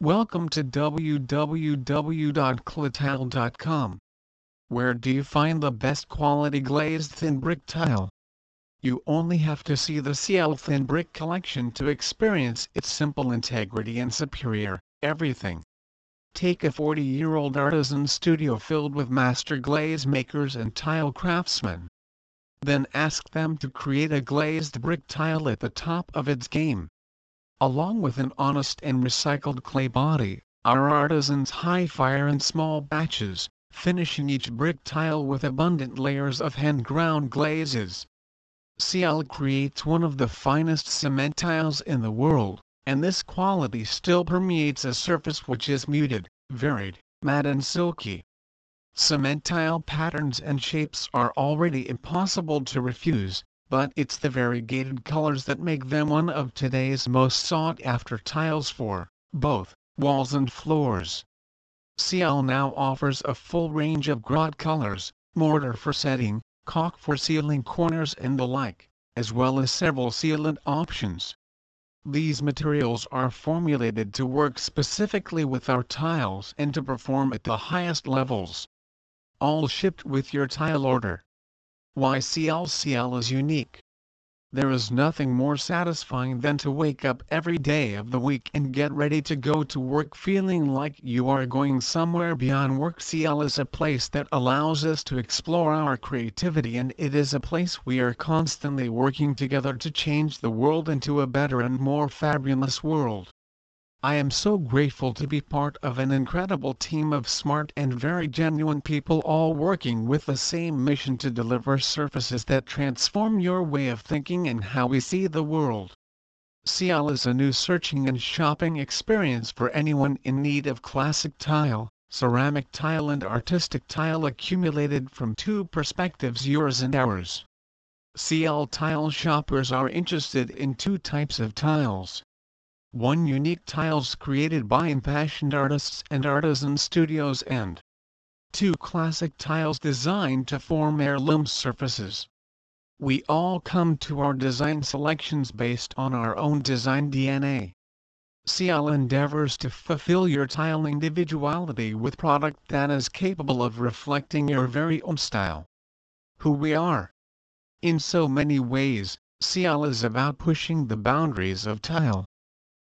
Welcome to www.cletile.com. Where do you find the best quality glazed thin brick tile? You only have to see the CL Thin Brick collection to experience its simple integrity and superior everything. Take a 40-year-old artisan studio filled with master glaze makers and tile craftsmen. Then ask them to create a glazed brick tile at the top of its game. Along with an honest and recycled clay body, our artisans high fire in small batches, finishing each brick tile with abundant layers of hand-ground glazes. CL creates one of the finest cement tiles in the world, and this quality still permeates a surface which is muted, varied, matte and silky. Cement tile patterns and shapes are already impossible to refuse, but it's the variegated colors that make them one of today's most sought-after tiles for both walls and floors. CL now offers a full range of grout colors, mortar for setting, caulk for sealing corners and the like, as well as several sealant options. These materials are formulated to work specifically with our tiles and to perform at the highest levels all shipped with your tile order. Why CLCL is unique. There is nothing more satisfying than to wake up every day of the week and get ready to go to work feeling like you are going somewhere beyond work. CL is a place that allows us to explore our creativity and it is a place we are constantly working together to change the world into a better and more fabulous world. I am so grateful to be part of an incredible team of smart and very genuine people all working with the same mission to deliver surfaces that transform your way of thinking and how we see the world. CL is a new searching and shopping experience for anyone in need of classic tile, ceramic tile and artistic tile accumulated from two perspectives yours and ours. CL tile shoppers are interested in two types of tiles one unique tiles created by impassioned artists and artisan studios and two classic tiles designed to form heirloom surfaces. We all come to our design selections based on our own design DNA. CL endeavors to fulfill your tile individuality with product that is capable of reflecting your very own style. Who we are. In so many ways, CL is about pushing the boundaries of tile.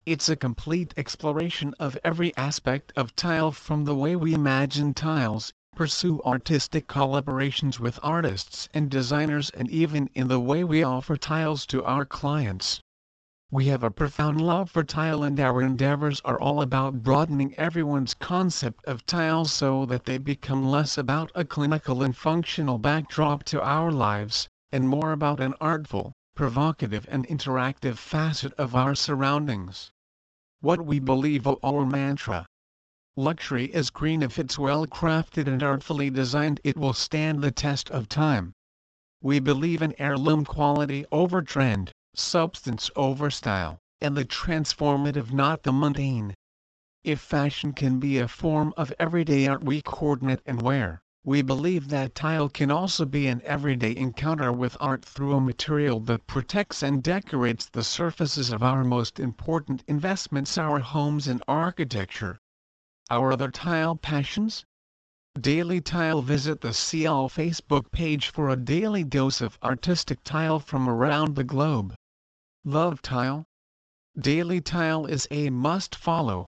It's a complete exploration of every aspect of tile from the way we imagine tiles, pursue artistic collaborations with artists and designers and even in the way we offer tiles to our clients. We have a profound love for tile and our endeavors are all about broadening everyone's concept of tiles so that they become less about a clinical and functional backdrop to our lives, and more about an artful, provocative and interactive facet of our surroundings what we believe our mantra. Luxury is green if it's well crafted and artfully designed it will stand the test of time. We believe in heirloom quality over trend, substance over style, and the transformative not the mundane. If fashion can be a form of everyday art we coordinate and wear, we believe that tile can also be an everyday encounter with art through a material that protects and decorates the surfaces of our most important investments our homes and architecture. Our other tile passions? Daily Tile Visit the CL Facebook page for a daily dose of artistic tile from around the globe. Love Tile? Daily Tile is a must follow.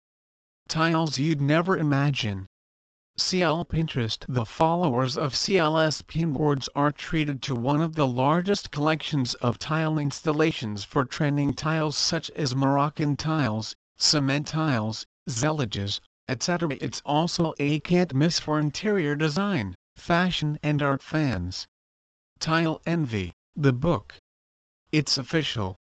Tiles you'd never imagine CL Pinterest The followers of CLS pinboards are treated to one of the largest collections of tile installations for trending tiles such as Moroccan tiles, cement tiles, zelliges, etc. It's also a can't miss for interior design, fashion and art fans. Tile Envy, the book. It's official.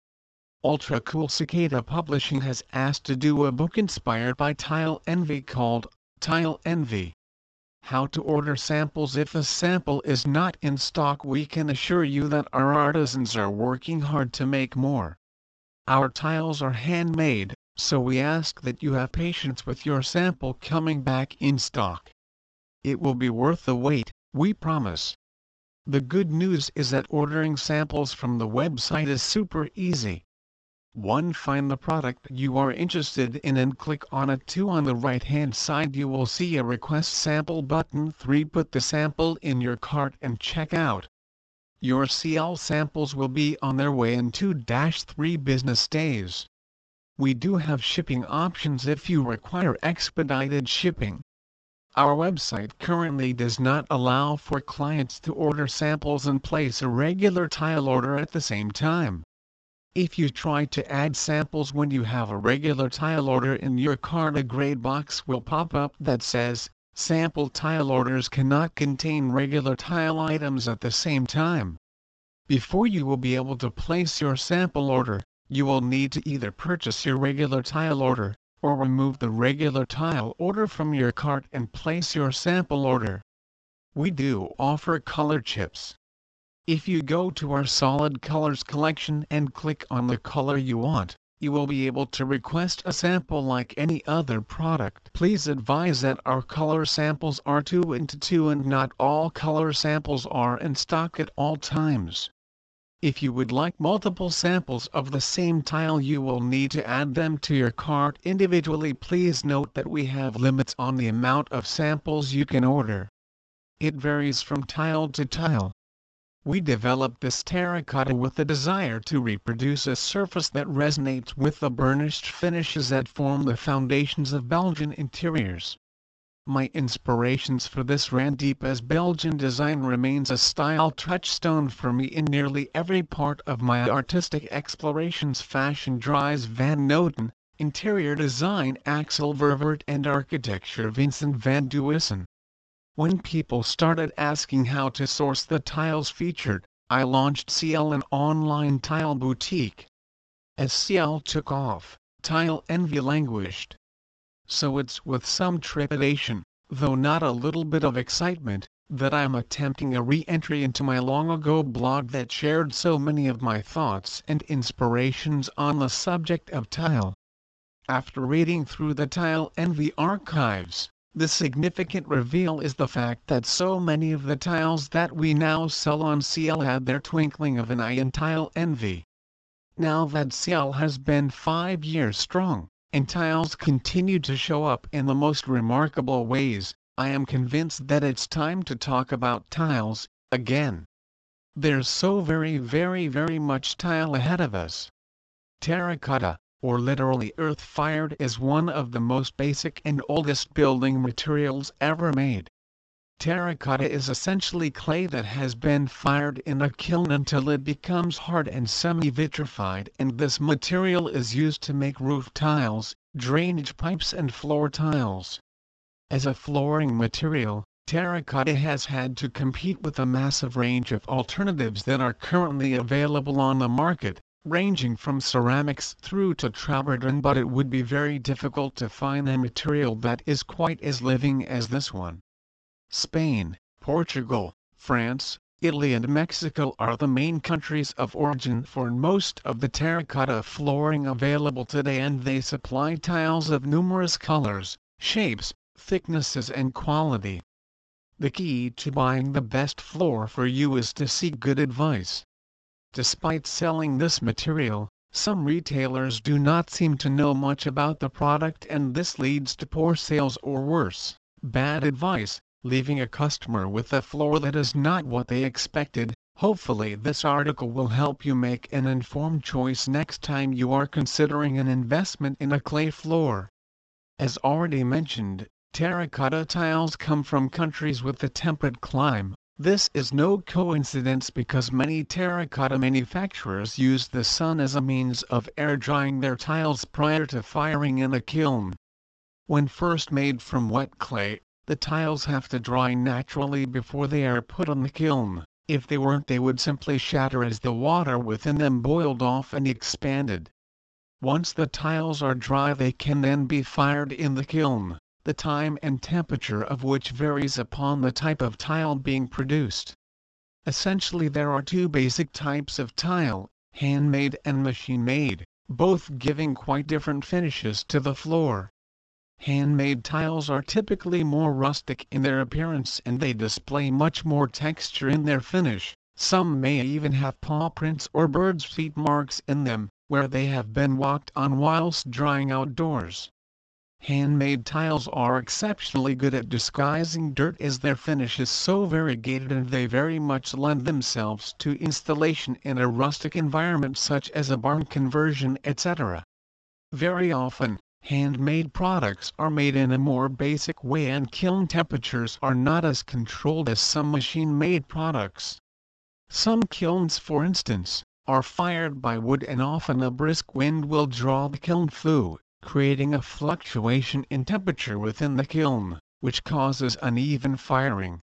Ultra Cool Cicada Publishing has asked to do a book inspired by Tile Envy called Tile Envy. How to order samples If a sample is not in stock we can assure you that our artisans are working hard to make more. Our tiles are handmade, so we ask that you have patience with your sample coming back in stock. It will be worth the wait, we promise. The good news is that ordering samples from the website is super easy. 1. Find the product you are interested in and click on it. 2. On the right hand side you will see a request sample button. 3. Put the sample in your cart and check out. Your CL samples will be on their way in 2-3 business days. We do have shipping options if you require expedited shipping. Our website currently does not allow for clients to order samples and place a regular tile order at the same time. If you try to add samples when you have a regular tile order in your cart a gray box will pop up that says, Sample tile orders cannot contain regular tile items at the same time. Before you will be able to place your sample order, you will need to either purchase your regular tile order, or remove the regular tile order from your cart and place your sample order. We do offer color chips. If you go to our solid colors collection and click on the color you want, you will be able to request a sample like any other product. Please advise that our color samples are 2 into 2 and not all color samples are in stock at all times. If you would like multiple samples of the same tile you will need to add them to your cart individually please note that we have limits on the amount of samples you can order. It varies from tile to tile. We developed this terracotta with the desire to reproduce a surface that resonates with the burnished finishes that form the foundations of Belgian interiors. My inspirations for this ran deep as Belgian design remains a style touchstone for me in nearly every part of my artistic explorations fashion Dries van Noten, interior design Axel Vervoordt and architecture Vincent van Duysen. When people started asking how to source the tiles featured, I launched CL an online tile boutique. As CL took off, tile envy languished so it's with some trepidation, though not a little bit of excitement, that I'm attempting a re-entry into my long-ago blog that shared so many of my thoughts and inspirations on the subject of tile. After reading through the Tile Envy archives, the significant reveal is the fact that so many of the tiles that we now sell on CL had their twinkling of an eye in Tile Envy. Now that CL has been five years strong, and tiles continue to show up in the most remarkable ways, I am convinced that it's time to talk about tiles, again. There's so very very very much tile ahead of us. Terracotta, or literally earth-fired is one of the most basic and oldest building materials ever made. Terracotta is essentially clay that has been fired in a kiln until it becomes hard and semi-vitrified and this material is used to make roof tiles, drainage pipes and floor tiles. As a flooring material, terracotta has had to compete with a massive range of alternatives that are currently available on the market, ranging from ceramics through to travertine but it would be very difficult to find a material that is quite as living as this one. Spain, Portugal, France, Italy and Mexico are the main countries of origin for most of the terracotta flooring available today and they supply tiles of numerous colors, shapes, thicknesses and quality. The key to buying the best floor for you is to seek good advice. Despite selling this material, some retailers do not seem to know much about the product and this leads to poor sales or worse, bad advice, leaving a customer with a floor that is not what they expected. Hopefully this article will help you make an informed choice next time you are considering an investment in a clay floor. As already mentioned, terracotta tiles come from countries with a temperate climate. This is no coincidence because many terracotta manufacturers use the sun as a means of air drying their tiles prior to firing in a kiln. When first made from wet clay, the tiles have to dry naturally before they are put on the kiln, if they weren't they would simply shatter as the water within them boiled off and expanded. Once the tiles are dry they can then be fired in the kiln, the time and temperature of which varies upon the type of tile being produced. Essentially there are two basic types of tile, handmade and machine-made, both giving quite different finishes to the floor. Handmade tiles are typically more rustic in their appearance and they display much more texture in their finish, some may even have paw prints or birds' feet marks in them, where they have been walked on whilst drying outdoors. Handmade tiles are exceptionally good at disguising dirt as their finish is so variegated and they very much lend themselves to installation in a rustic environment such as a barn conversion etc. Very often, handmade products are made in a more basic way and kiln temperatures are not as controlled as some machine-made products. Some kilns for instance, are fired by wood and often a brisk wind will draw the kiln flue, creating a fluctuation in temperature within the kiln, which causes uneven firing.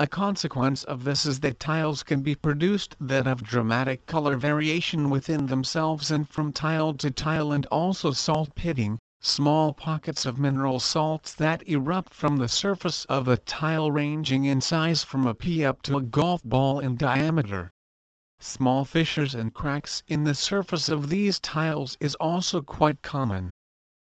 A consequence of this is that tiles can be produced that have dramatic color variation within themselves and from tile to tile and also salt pitting, small pockets of mineral salts that erupt from the surface of the tile ranging in size from a pea up to a golf ball in diameter. Small fissures and cracks in the surface of these tiles is also quite common.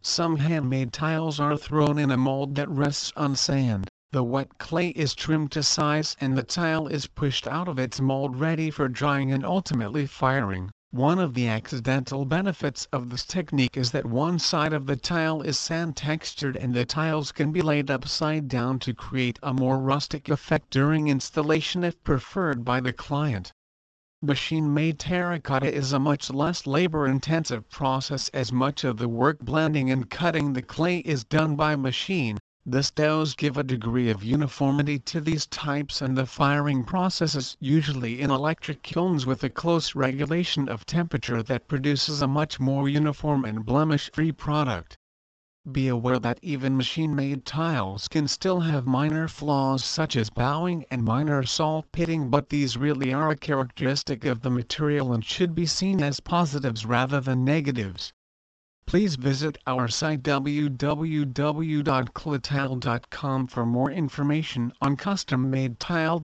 Some handmade tiles are thrown in a mold that rests on sand the wet clay is trimmed to size and the tile is pushed out of its mold ready for drying and ultimately firing. One of the accidental benefits of this technique is that one side of the tile is sand textured and the tiles can be laid upside down to create a more rustic effect during installation if preferred by the client. Machine-made terracotta is a much less labor-intensive process as much of the work blending and cutting the clay is done by machine, this does give a degree of uniformity to these types and the firing processes usually in electric kilns with a close regulation of temperature that produces a much more uniform and blemish-free product. Be aware that even machine-made tiles can still have minor flaws such as bowing and minor salt pitting but these really are a characteristic of the material and should be seen as positives rather than negatives. Please visit our site www.cletile.com for more information on custom-made tile